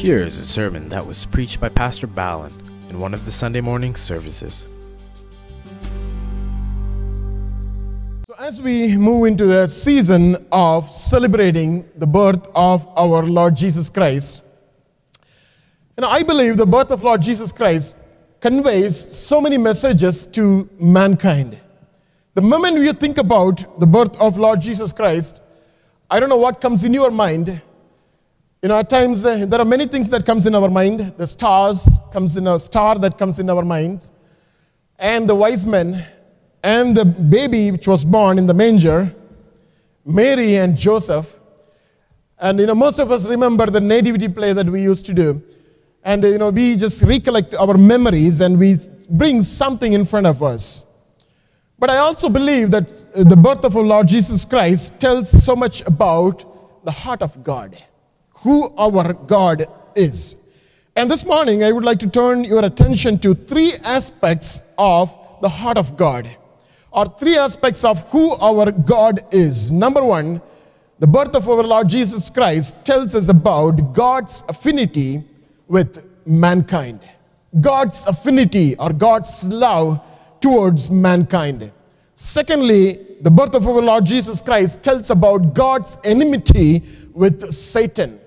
Here is a sermon that was preached by Pastor Ballin in one of the Sunday morning services. So, as we move into the season of celebrating the birth of our Lord Jesus Christ, know, I believe the birth of Lord Jesus Christ conveys so many messages to mankind. The moment you think about the birth of Lord Jesus Christ, I don't know what comes in your mind. You know, at times uh, there are many things that comes in our mind. The stars comes in a star that comes in our minds, and the wise men, and the baby which was born in the manger, Mary and Joseph. And you know, most of us remember the nativity play that we used to do. And you know, we just recollect our memories and we bring something in front of us. But I also believe that the birth of our Lord Jesus Christ tells so much about the heart of God, who our God is. And this morning, I would like to turn your attention to three aspects of the heart of God, or three aspects of who our God is. Number one, the birth of our Lord Jesus Christ tells us about God's affinity with mankind. God's affinity or God's love towards mankind. Secondly, the birth of our Lord Jesus Christ tells about God's enmity with Satan.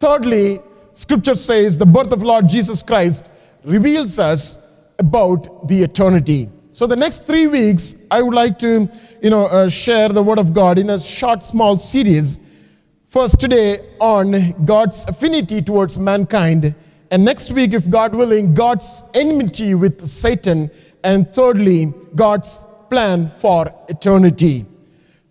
Thirdly, scripture says the birth of Lord Jesus Christ reveals us about the eternity. So the next three weeks, I would like to, you know, uh, share the word of God in a short, small series. First today on God's affinity towards mankind, and next week, if God willing, God's enmity with Satan, and thirdly, God's plan for eternity.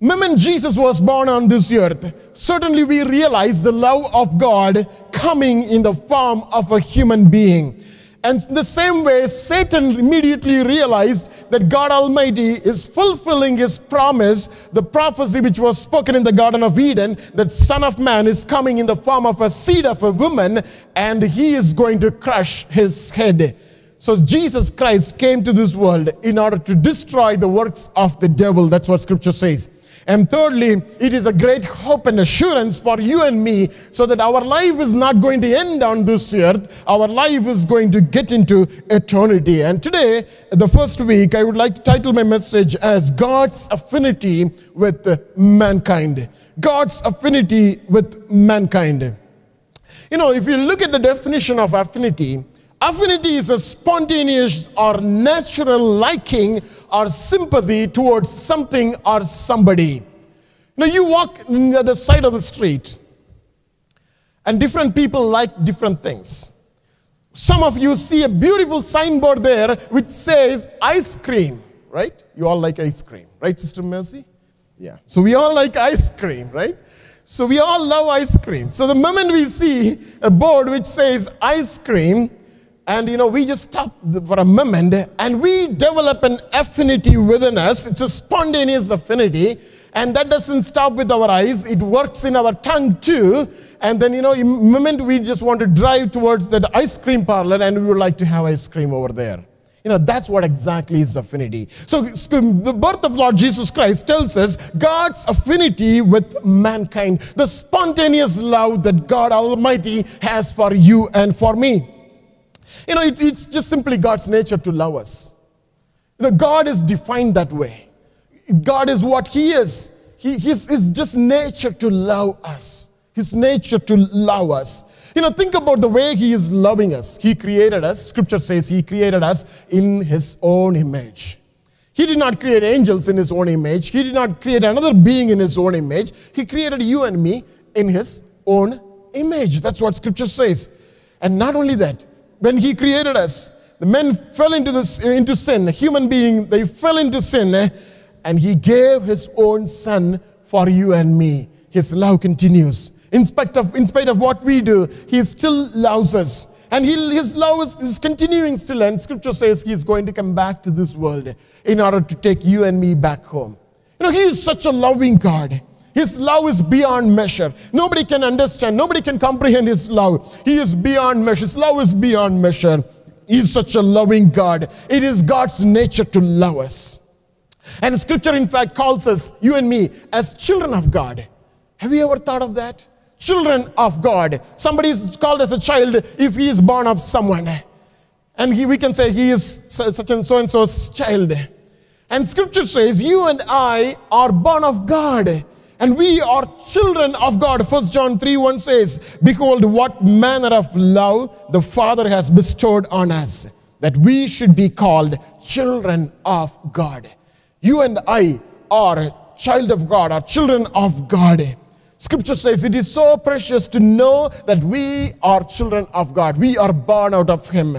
When Jesus was born on this earth, certainly we realize the love of God coming in the form of a human being. And in the same way, Satan immediately realized that God Almighty is fulfilling his promise, the prophecy which was spoken in the Garden of Eden, that Son of Man is coming in the form of a seed of a woman, and he is going to crush his head. So Jesus Christ came to this world in order to destroy the works of the devil. That's what scripture says. And thirdly, it is a great hope and assurance for you and me so that our life is not going to end on this earth. Our life is going to get into eternity. And today, the first week, I would like to title my message as God's affinity with mankind. God's affinity with mankind. You know, if you look at the definition of affinity, Affinity is a spontaneous or natural liking or sympathy towards something or somebody. Now, you walk the other side of the street, and different people like different things. Some of you see a beautiful signboard there which says ice cream, right? You all like ice cream, right, Sister Mercy? Yeah. So we all like ice cream, right? So we all love ice cream. So the moment we see a board which says ice cream, and you know, we just stop for a moment and we develop an affinity within us. It's a spontaneous affinity. And that doesn't stop with our eyes, it works in our tongue too. And then, you know, the moment we just want to drive towards that ice cream parlor and we would like to have ice cream over there. You know, that's what exactly is affinity. So, the birth of Lord Jesus Christ tells us God's affinity with mankind, the spontaneous love that God Almighty has for you and for me. You know, it, it's just simply God's nature to love us. Know, God is defined that way. God is what He is. He, his, is just nature to love us. His nature to love us. You know, think about the way He is loving us. He created us. Scripture says He created us in His own image. He did not create angels in His own image. He did not create another being in His own image. He created you and me in His own image. That's what Scripture says. And not only that, when he created us, the men fell into, this, into sin, human being, they fell into sin, eh? and he gave his own son for you and me. His love continues. In spite of, in spite of what we do, he still loves us. And he, his love is, is continuing still. And scripture says he's going to come back to this world in order to take you and me back home. You know, he is such a loving God. His love is beyond measure. Nobody can understand, nobody can comprehend His love. He is beyond measure. His love is beyond measure. He is such a loving God. It is God's nature to love us. And scripture, in fact, calls us, you and me, as children of God. Have you ever thought of that? children of God. Somebody is called as a child if he is born of someone. And he, we can say he is such and so and so's child. And scripture says, You and I are born of God. And we are children of God. First John 3 1 says, Behold, what manner of love the Father has bestowed on us, that we should be called children of God. You and I are child of God, are children of God. Scripture says it is so precious to know that we are children of God. We are born out of Him.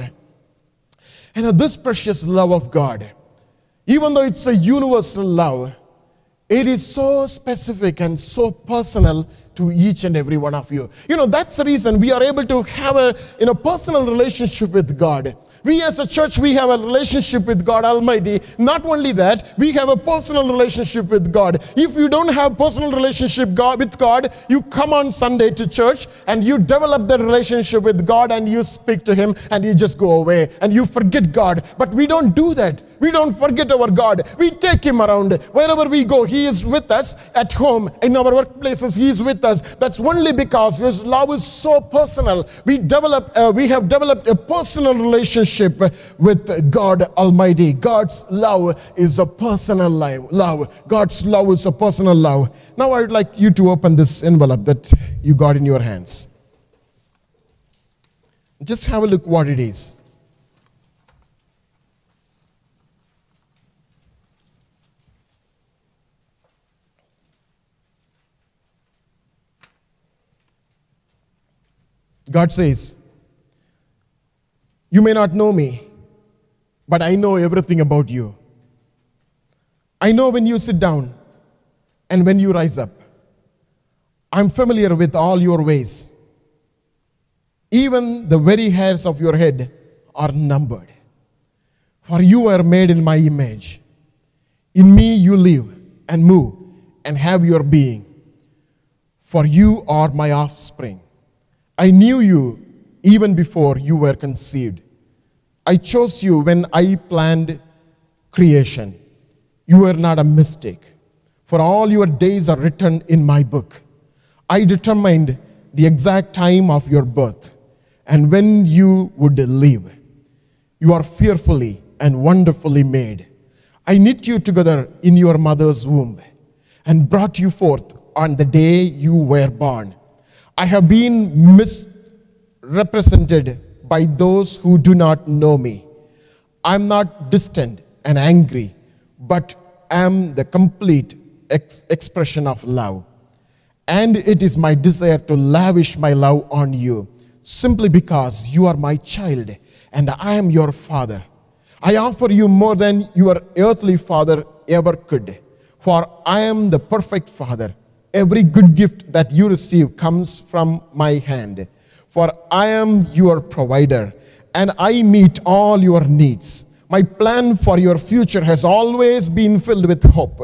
And this precious love of God, even though it's a universal love, it is so specific and so personal to each and every one of you. You know, that's the reason we are able to have a you know, personal relationship with God. We as a church, we have a relationship with God Almighty. Not only that, we have a personal relationship with God. If you don't have personal relationship God, with God, you come on Sunday to church and you develop the relationship with God and you speak to Him and you just go away and you forget God. But we don't do that. We don't forget our God. We take Him around. Wherever we go, He is with us. At home, in our workplaces, He is with us. That's only because His love is so personal. We develop, uh, we have developed a personal relationship with God Almighty. God's love is a personal love. God's love is a personal love. Now I would like you to open this envelope that you got in your hands. Just have a look what it is. God says, You may not know me, but I know everything about you. I know when you sit down and when you rise up. I'm familiar with all your ways. Even the very hairs of your head are numbered. For you are made in my image. In me you live and move and have your being. For you are my offspring. I knew you even before you were conceived. I chose you when I planned creation. You were not a mistake, for all your days are written in my book. I determined the exact time of your birth and when you would live. You are fearfully and wonderfully made. I knit you together in your mother's womb and brought you forth on the day you were born. I have been misrepresented by those who do not know me. I'm not distant and angry, but am the complete ex- expression of love. And it is my desire to lavish my love on you simply because you are my child and I am your father. I offer you more than your earthly father ever could, for I am the perfect father Every good gift that you receive comes from my hand. For I am your provider and I meet all your needs. My plan for your future has always been filled with hope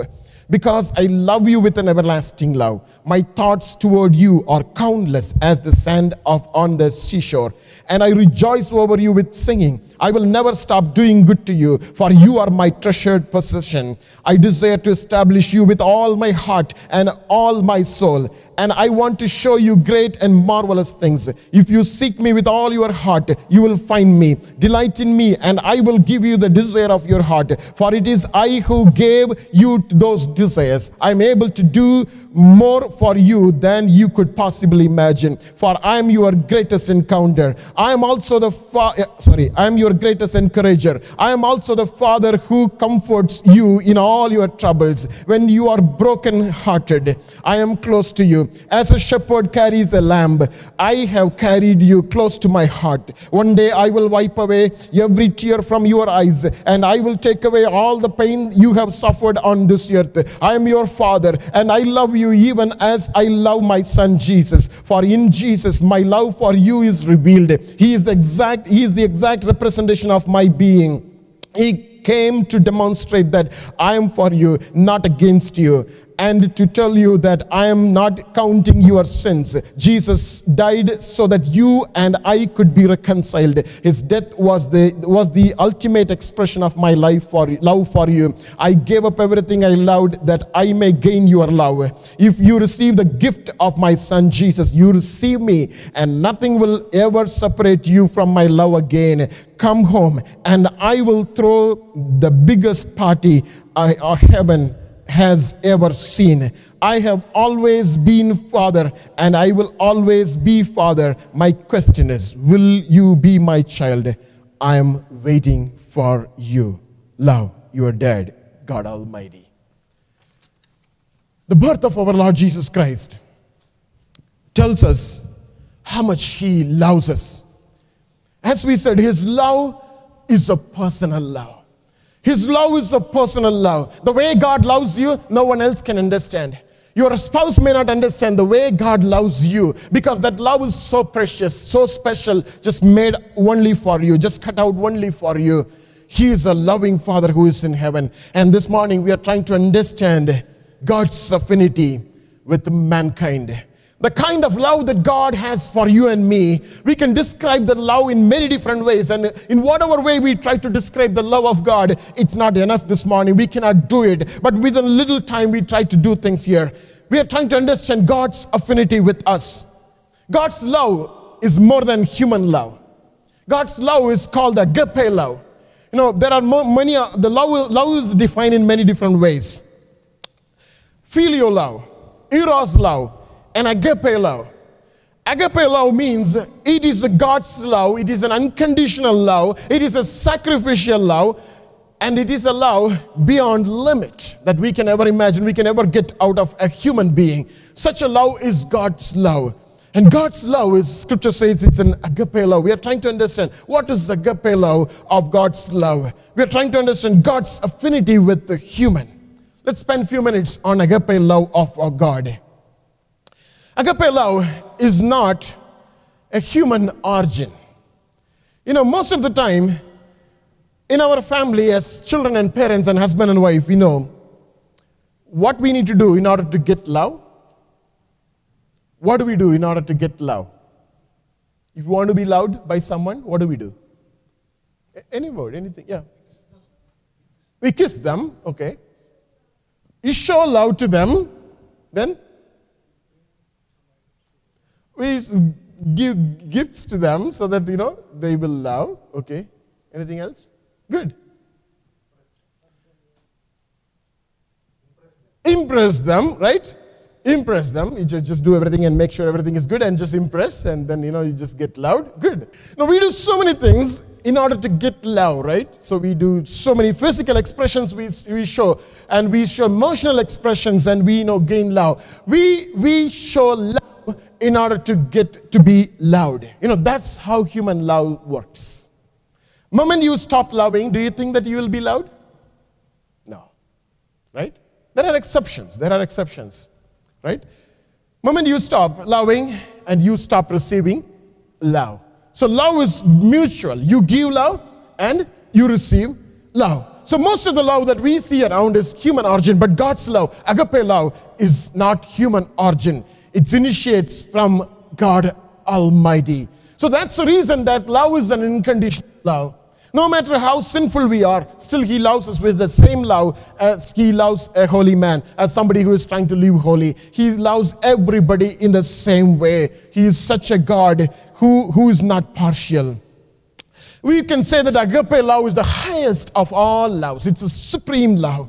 because I love you with an everlasting love. My thoughts toward you are countless as the sand of on the seashore, and I rejoice over you with singing. I will never stop doing good to you, for you are my treasured possession. I desire to establish you with all my heart and all my soul. And I want to show you great and marvelous things. If you seek me with all your heart, you will find me. Delight in me, and I will give you the desire of your heart. For it is I who gave you those desires. I'm able to do more for you than you could possibly imagine. For I am your greatest encounter. I am also the fa- eh, sorry, I am your greatest encourager. I am also the father who comforts you in all your troubles. When you are broken hearted, I am close to you. As a shepherd carries a lamb, I have carried you close to my heart. One day I will wipe away every tear from your eyes and I will take away all the pain you have suffered on this earth. I am your father and I love you you even as I love my son Jesus. For in Jesus, my love for you is revealed. He is the exact, he is the exact representation of my being. He came to demonstrate that I am for you, not against you. And to tell you that I am not counting your sins. Jesus died so that you and I could be reconciled. His death was the, was the ultimate expression of my life for love for you. I gave up everything I loved that I may gain your love. If you receive the gift of my son Jesus, you receive me, and nothing will ever separate you from my love again. Come home, and I will throw the biggest party uh, heaven has ever seen. I have always been father and I will always be father. My question is, will you be my child? I am waiting for you. Love your dad, God Almighty. The birth of our Lord Jesus Christ tells us how much He loves us. As we said, His love is a personal love. His love is a personal love. The way God loves you, no one else can understand. Your spouse may not understand the way God loves you because that love is so precious, so special, just made only for you, just cut out only for you. He is a loving Father who is in heaven. And this morning we are trying to understand God's affinity with mankind. The kind of love that God has for you and me, we can describe the love in many different ways. And in whatever way we try to describe the love of God, it's not enough this morning. We cannot do it. But with a little time, we try to do things here. We are trying to understand God's affinity with us. God's love is more than human love. God's love is called agape love. You know, there are many, uh, the love, love is defined in many different ways. Filial love, eros love, and agape love. Agape love means it is God's love, it is an unconditional love, it is a sacrificial love, and it is a love beyond limit that we can ever imagine, we can ever get out of a human being. Such a love is God's love. And God's love is, scripture says it's an agape love. We are trying to understand what is the agape love of God's love. We are trying to understand God's affinity with the human. Let's spend a few minutes on agape love of our God. Agape love is not a human origin. You know, most of the time in our family, as children and parents and husband and wife, we know what we need to do in order to get love. What do we do in order to get love? If you want to be loved by someone, what do we do? Any word, anything, yeah. We kiss them, okay. You show love to them, then we give gifts to them so that, you know, they will love. Okay. Anything else? Good. Impress them, right? Impress them. You just, just do everything and make sure everything is good and just impress, and then you know you just get loud. Good. Now we do so many things in order to get love, right? So we do so many physical expressions we, we show, and we show emotional expressions, and we you know gain love. We we show love in order to get to be loud. You know, that's how human love works. Moment you stop loving, do you think that you will be loud? No. Right? There are exceptions. There are exceptions. Right? Moment you stop loving and you stop receiving love. So love is mutual. You give love and you receive love. So most of the love that we see around is human origin, but God's love, agape love, is not human origin. It initiates from God Almighty. So that's the reason that love is an unconditional love. No matter how sinful we are, still He loves us with the same love as He loves a holy man, as somebody who is trying to live holy. He loves everybody in the same way. He is such a God who, who is not partial. We can say that agape love is the highest of all loves. It's a supreme love.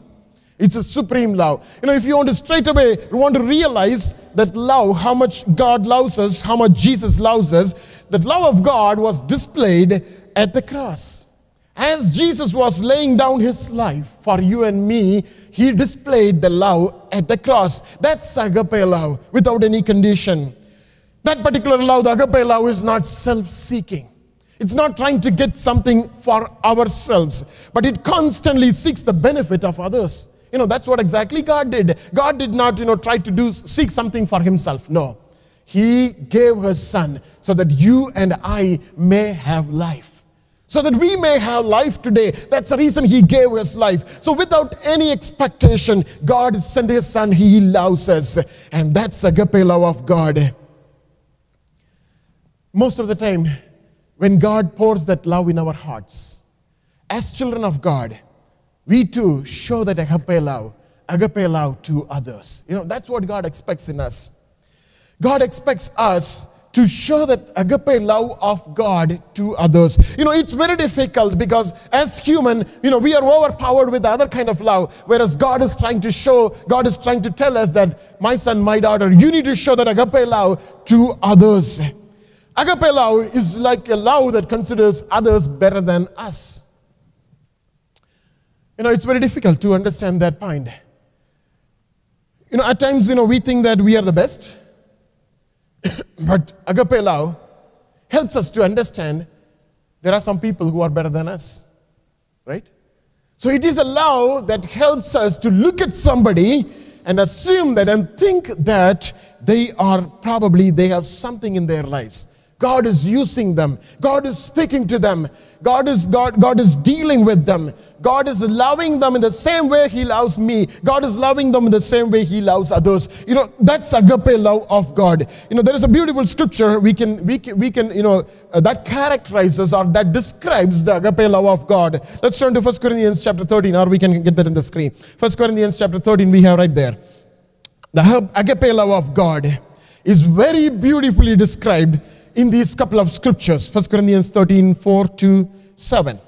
It's a supreme love. You know, if you want to straight away want to realize that love, how much God loves us, how much Jesus loves us, that love of God was displayed at the cross. As Jesus was laying down his life for you and me, he displayed the love at the cross. That's agape love without any condition. That particular love, the agape love, is not self seeking. It's not trying to get something for ourselves, but it constantly seeks the benefit of others. You know, that's what exactly God did. God did not, you know, try to do, seek something for himself. No. He gave his son so that you and I may have life. so that we may have life today. That's the reason He gave us life. So, without any expectation, God sent His Son. He loves us. And that's the agape love of God. Most of the time, when God pours that love in our hearts, as children of God, we too show that agape love, agape love to others. You know, that's what God expects in us. God expects us to show that agape love of God to others. You know, it's very difficult because as human, you know, we are overpowered with the other kind of love, whereas God is trying to show, God is trying to tell us that my son, my daughter, you need to show that agape love to others. Agape love is like a love that considers others better than us. You know, it's very difficult to understand that point. You know, at times, you know, we think that we are the best but agape love helps us to understand there are some people who are better than us, right? So it is a love that helps us to look at somebody and assume that and think that they are probably, they have something in their lives God is using them. God is speaking to them. God is God, God is dealing with them. God is loving them in the same way He loves me. God is loving them in the same way He loves others. You know, that's agape love of God. You know, there is a beautiful scripture we can we can, we can you know uh, that characterizes or that describes the agape love of God. Let's turn to 1 Corinthians chapter 13, or we can get that in the screen. 1 Corinthians chapter 13, we have right there. The agape love of God is very beautifully described in these couple of scriptures 1 Corinthians 13 4 to 7.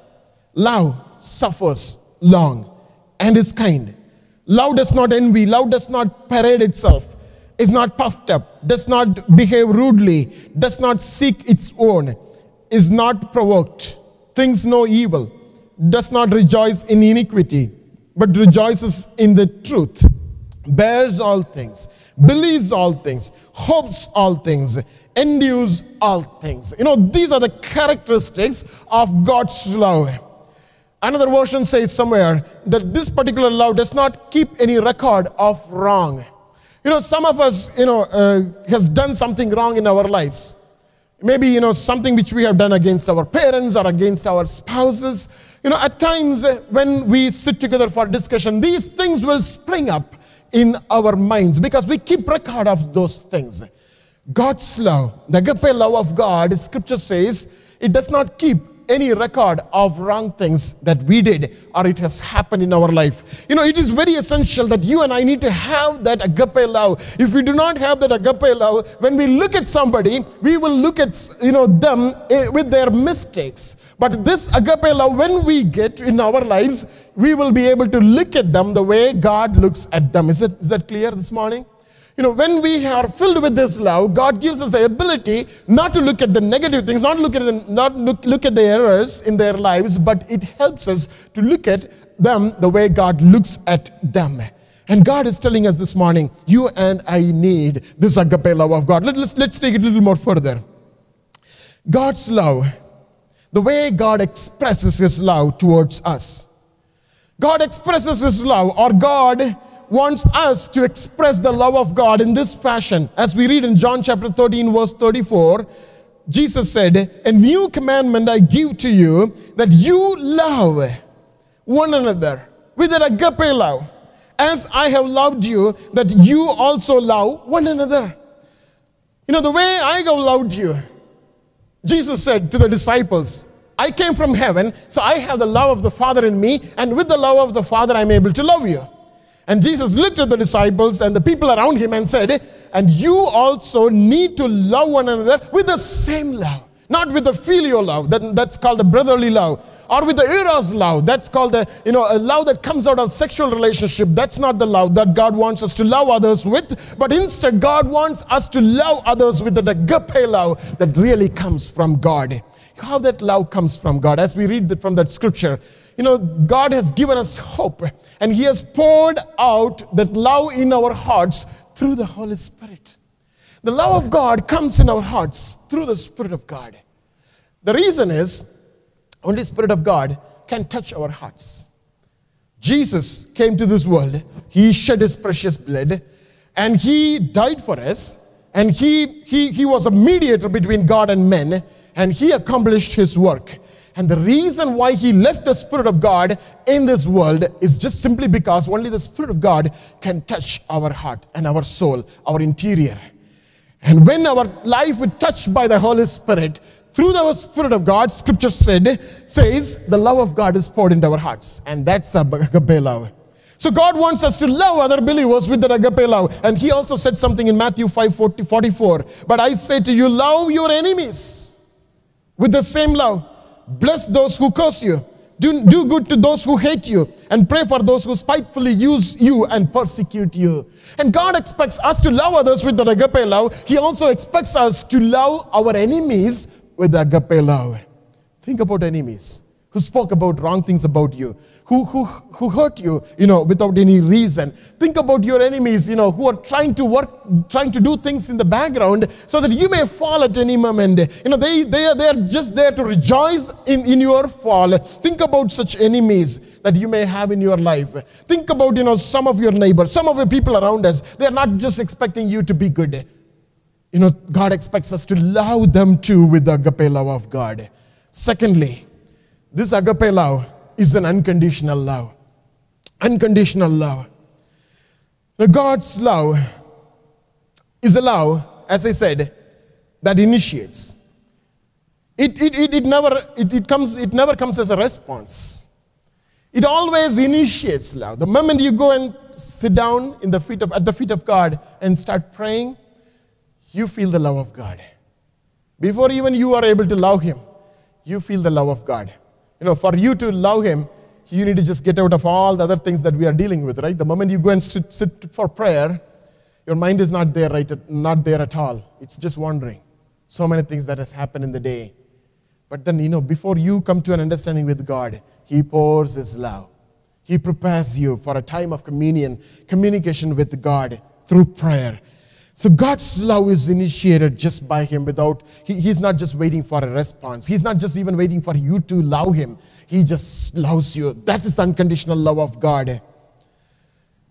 Love suffers long and is kind. Love does not envy, love does not parade itself, is not puffed up, does not behave rudely, does not seek its own, is not provoked, thinks no evil, does not rejoice in iniquity, but rejoices in the truth, bears all things, believes all things, hopes all things endures all things. You know, these are the characteristics of God's love. Another version says somewhere that this particular love does not keep any record of wrong. You know, some of us, you know, uh, has done something wrong in our lives. Maybe, you know, something which we have done against our parents or against our spouses. You know, at times uh, when we sit together for discussion, these things will spring up in our minds because we keep record of those things. God's love, the agape love of God, scripture says, it does not keep any record of wrong things that we did or it has happened in our life. You know, it is very essential that you and I need to have that agape love. If we do not have that agape love, when we look at somebody, we will look at, you know, them eh, with their mistakes. But this agape love, when we get in our lives, we will be able to look at them the way God looks at them. Is, it, is that clear this morning? You know, when we are filled with this love, God gives us the ability not to look at the negative things, not look at the, not look, look at the errors in their lives, but it helps us to look at them the way God looks at them. And God is telling us this morning, you and I need this agape love of God. Let, us let's take it a little more further. God's love, the way God expresses His love towards us. God expresses His love, or God wants us to express the love of God in this fashion. As we read in John chapter 13, verse 34, Jesus said, A new commandment I give to you that you love one another with an agape love, as I have loved you, that you also love one another. You know, the way I have loved you, Jesus said to the disciples, I came from heaven, so I have the love of the Father in me, and with the love of the Father, I'm able to love you. And Jesus looked at the disciples and the people around him and said, And you also need to love one another with the same love. Not with the filial love, that, that's called the brotherly love, or with the eros love, that's called the, you know, a love that comes out of sexual relationship. That's not the love that God wants us to love others with, but instead God wants us to love others with the agape love that really comes from God. How that love comes from God, as we read from that scripture, you know, God has given us hope and He has poured out that love in our hearts through the Holy Spirit. The love of God comes in our hearts through the Spirit of God. The reason is, only Spirit of God can touch our hearts. Jesus came to this world, He shed His precious blood, and He died for us, and He, he, he was a mediator between God and men, and He accomplished His work. And the reason why he left the Spirit of God in this world is just simply because only the Spirit of God can touch our heart and our soul, our interior. And when our life is touched by the Holy Spirit, through the Spirit of God, Scripture said, says the love of God is poured into our hearts. And that's the agape love. So God wants us to love other believers with that agape love. And he also said something in Matthew 5 40, 44. But I say to you, love your enemies with the same love. Bless those who curse you. Do, do good to those who hate you and pray for those who spitefully use you and persecute you. And God expects us to love others with the agape love. He also expects us to love our enemies with agape love. Think about enemies who spoke about wrong things about you, who, who, who hurt you, you know, without any reason. Think about your enemies, you know, who are trying to work, trying to do things in the background so that you may fall at any moment. You know, they, they, are, they are just there to rejoice in, in your fall. Think about such enemies that you may have in your life. Think about, you know, some of your neighbors, some of the people around us. They're not just expecting you to be good. You know, God expects us to love them too with the agape love of God. Secondly, this agape love is an unconditional love. Unconditional love. Now, God's love is a love, as I said, that initiates. It, it, it, it, never, it, it, comes, it never comes as a response. It always initiates love. The moment you go and sit down in the feet of, at the feet of God and start praying, you feel the love of God. Before even you are able to love Him, you feel the love of God. You know, for you to love Him, you need to just get out of all the other things that we are dealing with, right? The moment you go and sit, sit for prayer, your mind is not there, right? Not there at all. It's just wandering. So many things that has happened in the day. But then, you know, before you come to an understanding with God, He pours His love. He prepares you for a time of communion, communication with God through prayer. So God's love is initiated just by Him without, he, He's not just waiting for a response. He's not just even waiting for you to love Him. He just loves you. That is the unconditional love of God.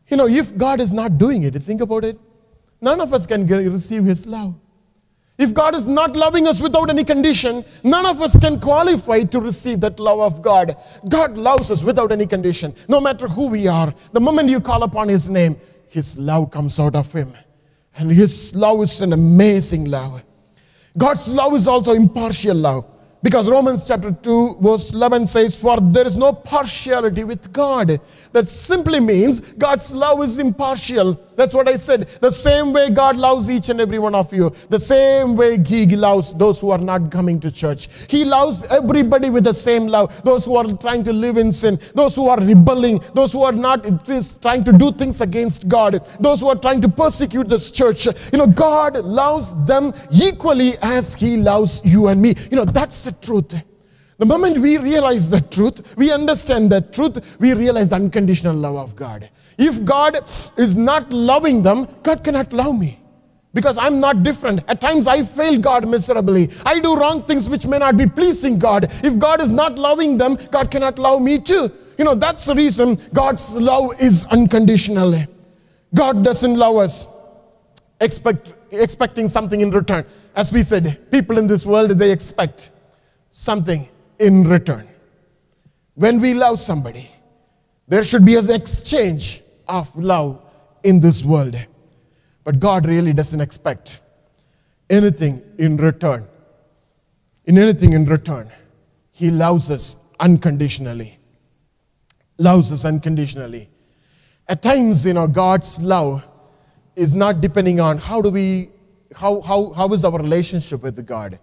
You know, if God is not doing it, think about it, none of us can receive His love. If God is not loving us without any condition, none of us can qualify to receive that love of God. God loves us without any condition, no matter who we are. The moment you call upon His name, His love comes out of Him. And His love is an amazing love. God's love is also impartial love. Because Romans chapter 2, verse 11 says, For there is no partiality with God. That simply means God's love is impartial. That's what I said. The same way God loves each and every one of you, the same way He loves those who are not coming to church. He loves everybody with the same love. Those who are trying to live in sin, those who are rebelling, those who are not trying to do things against God, those who are trying to persecute this church. You know, God loves them equally as He loves you and me. You know, that's the truth. The moment we realize the truth, we understand the truth, we realize the unconditional love of God. If God is not loving them, God cannot love me. Because I'm not different. At times I fail God miserably. I do wrong things which may not be pleasing God. If God is not loving them, God cannot love me too. You know, that's the reason God's love is unconditional. God doesn't love us expect, expecting something in return. As we said, people in this world, they expect something in return. When we love somebody, there should be an exchange of love in this world. But God really doesn't expect anything in return. In anything in return, He loves us unconditionally. Loves us unconditionally. At times, you know, God's love is not depending on how do we, how, how, how is our relationship with God.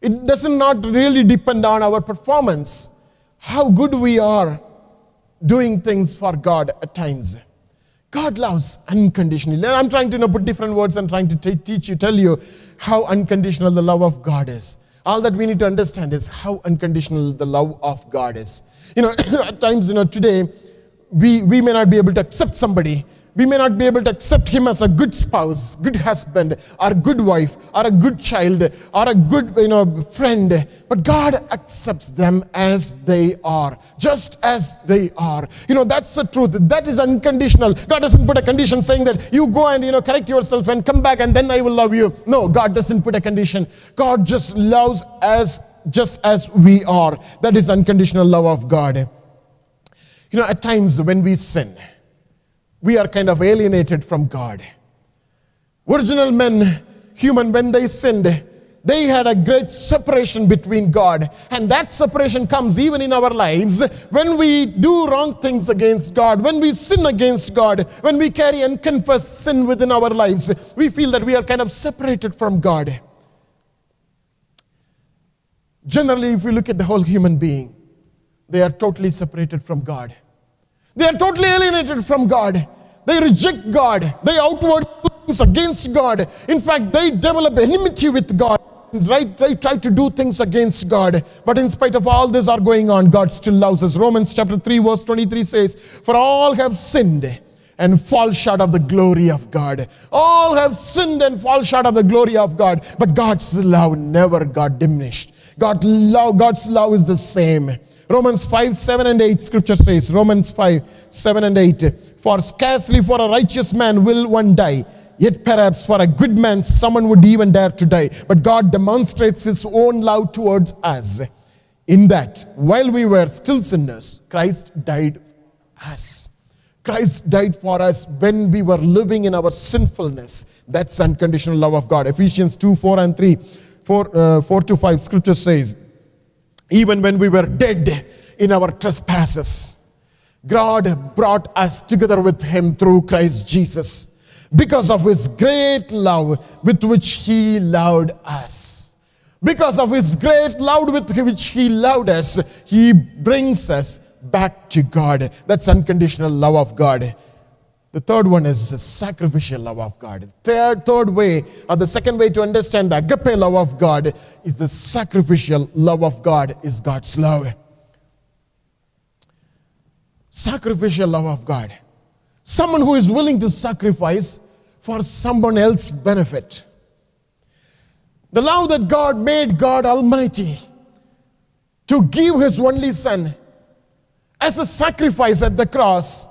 It does not really depend on our performance, how good we are doing things for God at times. God loves unconditionally. And I'm trying to you know, put different words and trying to t- teach you, tell you how unconditional the love of God is. All that we need to understand is how unconditional the love of God is. You know, at times, you know, today, we, we may not be able to accept somebody we may not be able to accept him as a good spouse, good husband, or good wife, or a good child, or a good you know, friend. But God accepts them as they are, just as they are. You know, that's the truth. That is unconditional. God doesn't put a condition saying that you go and you know correct yourself and come back and then I will love you. No, God doesn't put a condition. God just loves as just as we are. That is unconditional love of God. You know, at times when we sin, we are kind of alienated from God. Original men, human, when they sinned, they had a great separation between God. And that separation comes even in our lives when we do wrong things against God, when we sin against God, when we carry and confess sin within our lives. We feel that we are kind of separated from God. Generally, if we look at the whole human being, they are totally separated from God. They are totally alienated from God. They reject God. They outward things against God. In fact, they develop enmity with God. Right, they try to do things against God. But in spite of all this are going on, God still loves us. Romans chapter 3, verse 23 says, For all have sinned and fall short of the glory of God. All have sinned and fall short of the glory of God. But God's love never got diminished. God love, God's love is the same. Romans 5, 7 and 8, scripture says, Romans 5, 7 and 8, For scarcely for a righteous man will one die, yet perhaps for a good man someone would even dare to die. But God demonstrates his own love towards us in that while we were still sinners, Christ died for us. Christ died for us when we were living in our sinfulness. That's unconditional love of God. Ephesians 2, 4 and 3, 4, uh, 4 to 5, scripture says, even when we were dead in our trespasses, God brought us together with Him through Christ Jesus because of His great love with which He loved us. Because of His great love with which He loved us, He brings us back to God. That's unconditional love of God. The third one is the sacrificial love of God. Third, third way, or the second way to understand the agape love of God is the sacrificial love of God is God's love. Sacrificial love of God. Someone who is willing to sacrifice for someone else's benefit. The love that God made God Almighty to give His only Son as a sacrifice at the cross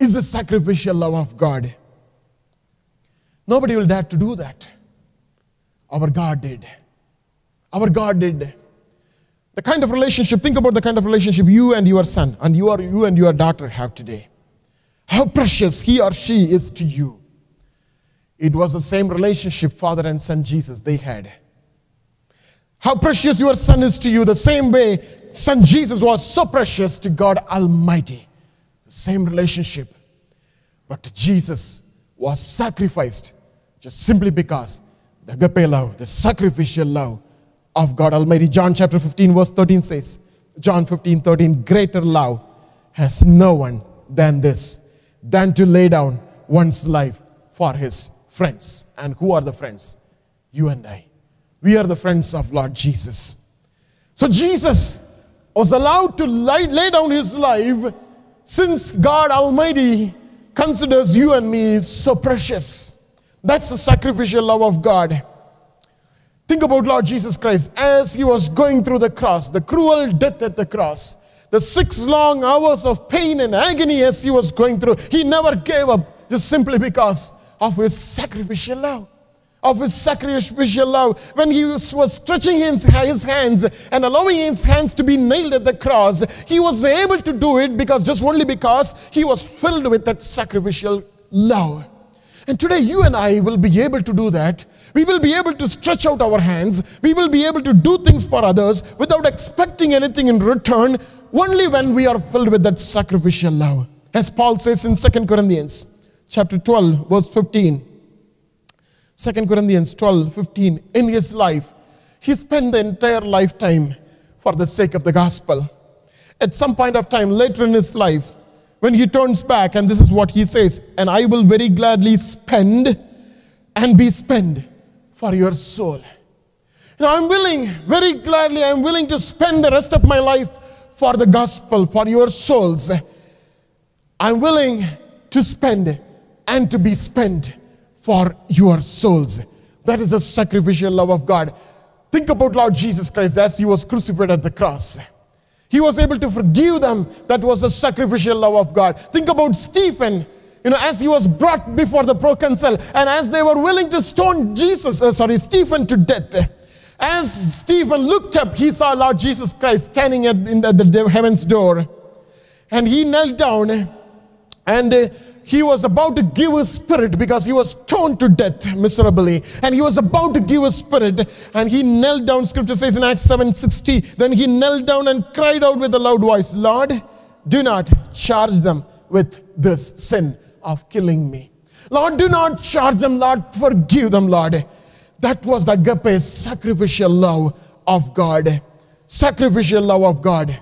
is the sacrificial love of God. Nobody will dare to do that. Our God did. Our God did. The kind of relationship, think about the kind of relationship you and your son and you, are, you and your daughter have today. How precious he or she is to you. It was the same relationship father and son Jesus they had. How precious your son is to you, the same way son Jesus was so precious to God Almighty same relationship. But Jesus was sacrificed just simply because the agape love, the sacrificial love of God Almighty. John chapter 15, verse 13 says, John 15, 13, greater love has no one than this, than to lay down one's life for his friends. And who are the friends? You and I. We are the friends of Lord Jesus. So Jesus was allowed to lay, lay down his life since God Almighty considers you and me so precious. That's the sacrificial love of God. Think about Lord Jesus Christ as he was going through the cross, the cruel death at the cross, the six long hours of pain and agony as he was going through. He never gave up just simply because of his sacrificial love of his sacrificial love when he was, stretching his, his hands and allowing his hands to be nailed at the cross he was able to do it because just only because he was filled with that sacrificial love. And today you and i will be able to do that. We will be able to stretch out our hands. We will be able to do things for others without expecting anything in return only when we are filled with that sacrificial love. As paul says in 2 corinthians chapter 12 verse 15 2 Corinthians 12 15. In his life, he spent the entire lifetime for the sake of the gospel. At some point of time later in his life, when he turns back, and this is what he says, and I will very gladly spend and be spent for your soul. Now I'm willing, very gladly, I'm willing to spend the rest of my life for the gospel, for your souls. I'm willing to spend and to be spent for your souls. That is the sacrificial love of God. Think about Lord Jesus Christ as he was crucified at the cross. He was able to forgive them. That was the sacrificial love of God. Think about Stephen, you know, as he was brought before the proconsul and as they were willing to stone Jesus, uh, sorry, Stephen to death. As Stephen looked up, he saw Lord Jesus Christ standing at, in the, the heaven's door. And he knelt down and uh, he was about to give his spirit because he was stoned to death miserably. And he was about to give his spirit and he knelt down. Scripture says in acts 7.60 then he knelt down and cried out with a loud voice lord do not charge them with this sin of killing me. Lord do not charge them. Lord forgive them lord. That was the agape sacrificial love of god. Sacrificial love of god.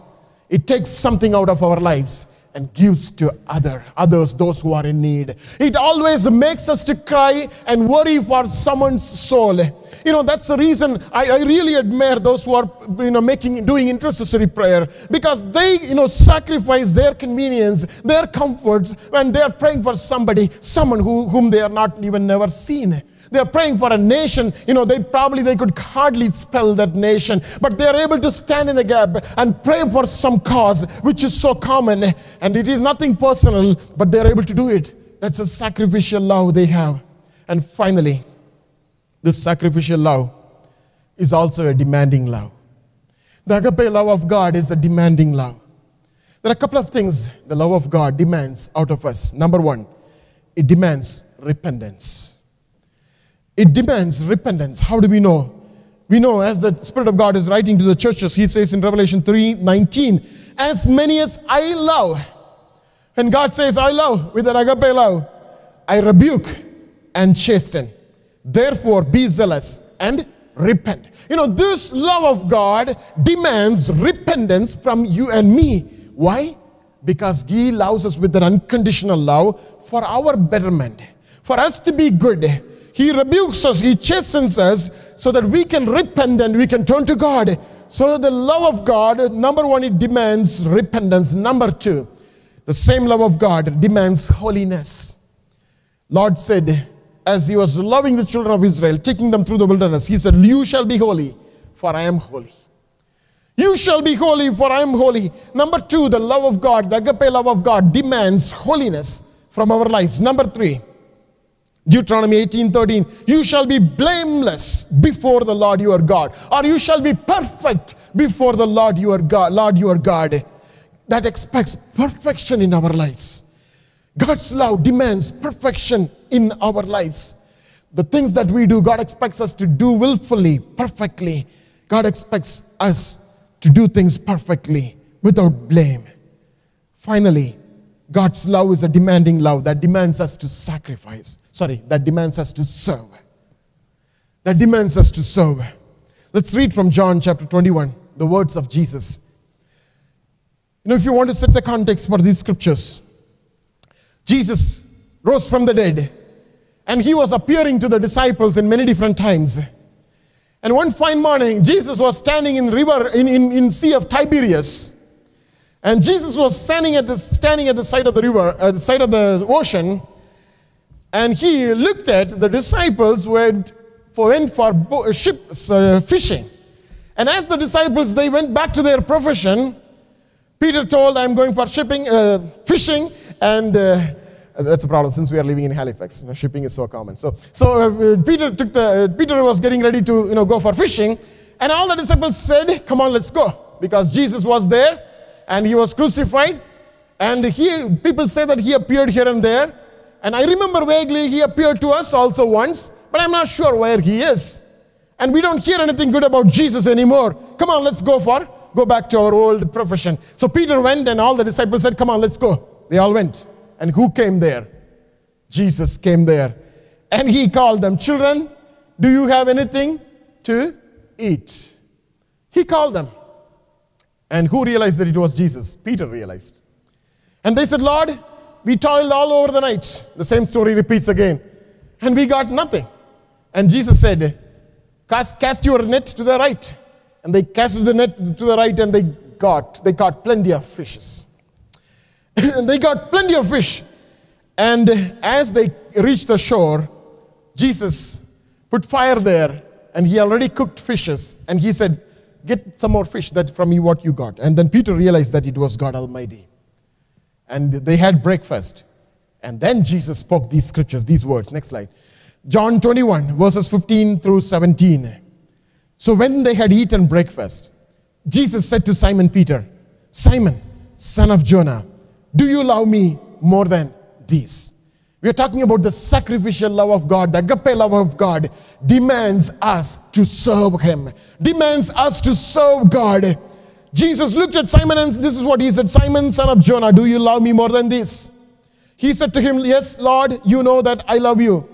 It takes something out of our lives and gives to other others those who are in need. It always makes us to cry and worry for someone's soul. You know that's the reason I, I, really admire those who are you know making doing intercessory prayer. Because they you know sacrifice their convenience their comforts when they are praying for somebody someone who, whom they are not even never seen they're praying for a nation. You know, they probably they could hardly spell that nation, but they're able to stand in the gap and pray for some cause which is so common. And it is nothing personal, but they're able to do it. That's a sacrificial love they have. And finally, this sacrificial love is also a demanding love. The agape love of God is a demanding love. There are a couple of things the love of God demands out of us. Number one, it demands repentance. It demands repentance. How do we know? We know as the Spirit of God is writing to the churches, He says in Revelation 3 19, as many as I love, and God says, I love with an agape love, I rebuke and chasten. Therefore, be zealous and repent. You know, this love of God demands repentance from you and me. Why? Because He loves us with an unconditional love for our betterment, for us to be good he rebukes us, He chastens us so that we can repent and we can turn to God. So the love of God, number one, it demands repentance. Number two, the same love of God demands holiness. Lord said, as he was loving the children of Israel, taking them through the wilderness, he said, You shall be holy, for I am holy. You shall be holy, for I am holy. Number two, the love of God, the agape love of God demands holiness from our lives. Number three, Deuteronomy 18 13, you shall be blameless before the Lord your God, or you shall be perfect before the Lord your God, Lord your God. That expects perfection in our lives. God's love demands perfection in our lives. The things that we do, God expects us to do willfully, perfectly. God expects us to do things perfectly without blame. Finally, God's love is a demanding love that demands us to sacrifice sorry, that demands us to serve. That demands us to serve. Let's read from John chapter 21, the words of Jesus. You know, if you want to set the context for these scriptures, Jesus rose from the dead and he was appearing to the disciples in many different times. And one fine morning, Jesus was standing in river in, in, in Sea of Tiberias. And Jesus was standing at the standing at the side of the river, at the side of the ocean, and he looked at the disciples went for, went for uh, ship uh, fishing. And as the disciples, they went back to their profession, Peter told, I'm going for shipping, uh, fishing, and uh, that's a problem since we are living in Halifax. Shipping is so common. So, so uh, Peter took the, uh, Peter was getting ready to, you know, go for fishing, and all the disciples said, come on, let's go. Because Jesus was there, and he was crucified, and he, people say that he appeared here and there, and I remember vaguely he appeared to us also once, but I'm not sure where he is. And we don't hear anything good about Jesus anymore. Come on, let's go for go back to our old profession. So Peter went and all the disciples said, "Come on, let's go." They all went. And who came there? Jesus came there. And he called them, "Children, do you have anything to eat?" He called them. And who realized that it was Jesus? Peter realized. And they said, "Lord, we toiled all over the night. The same story repeats again. And we got nothing. And Jesus said, cast, cast your net to the right. And they cast the net to the right and they got, they caught plenty of fishes. and they got plenty of fish. And as they reached the shore, Jesus put fire there and he already cooked fishes. And he said, Get some more fish that from you what you got. And then Peter realized that it was God Almighty and they had breakfast. And then Jesus spoke these scriptures, these words. Next slide. John 21, verses 15 through 17. So when they had eaten breakfast, Jesus said to Simon Peter, Simon, son of Jonah, do you love me more than these? We are talking about the sacrificial love of God, the agape love of God demands us to serve Him, demands us to serve God. Jesus looked at Simon and this is what he said Simon, son of Jonah, do you love me more than this? He said to him, Yes, Lord, you know that I love you.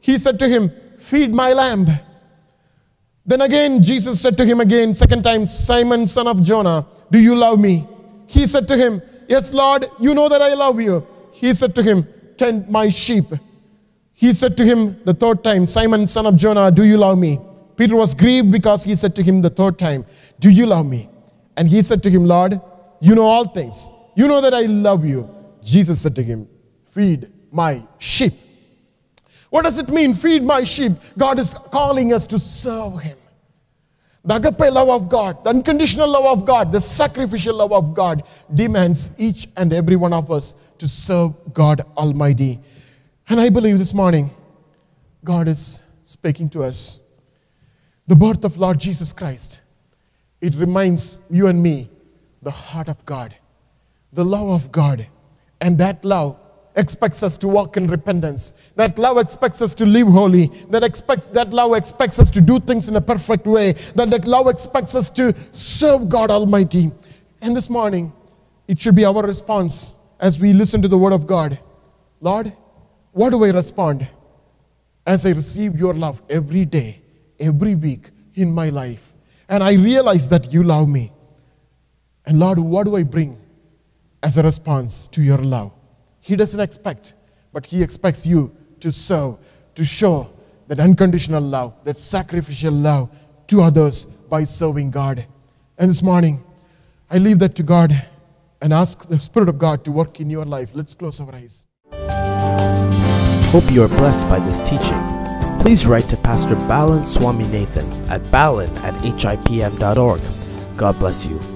He said to him, Feed my lamb. Then again, Jesus said to him again, second time, Simon, son of Jonah, do you love me? He said to him, Yes, Lord, you know that I love you. He said to him, Tend my sheep. He said to him the third time, Simon, son of Jonah, do you love me? Peter was grieved because he said to him the third time, Do you love me? And he said to him, Lord, you know all things. You know that I love you. Jesus said to him, Feed my sheep. What does it mean? Feed my sheep. God is calling us to serve Him. The agape love of God, the unconditional love of God, the sacrificial love of God demands each and every one of us to serve God Almighty. And I believe this morning, God is speaking to us. The birth of Lord Jesus Christ, it reminds you and me the heart of God, the love of God. And that love expects us to walk in repentance. That love expects us to live holy. That expects that love expects us to do things in a perfect way. That, that love expects us to serve God Almighty. And this morning, it should be our response as we listen to the word of God. Lord, what do I respond as I receive your love every day, every week in my life? And I realize that you love me. And Lord, what do I bring as a response to your love? He doesn't expect, but He expects you to serve, to show that unconditional love, that sacrificial love to others by serving God. And this morning, I leave that to God and ask the Spirit of God to work in your life. Let's close our eyes. Hope you are blessed by this teaching. Please write to Pastor Balan Swami Nathan at balan at hipm.org. God bless you.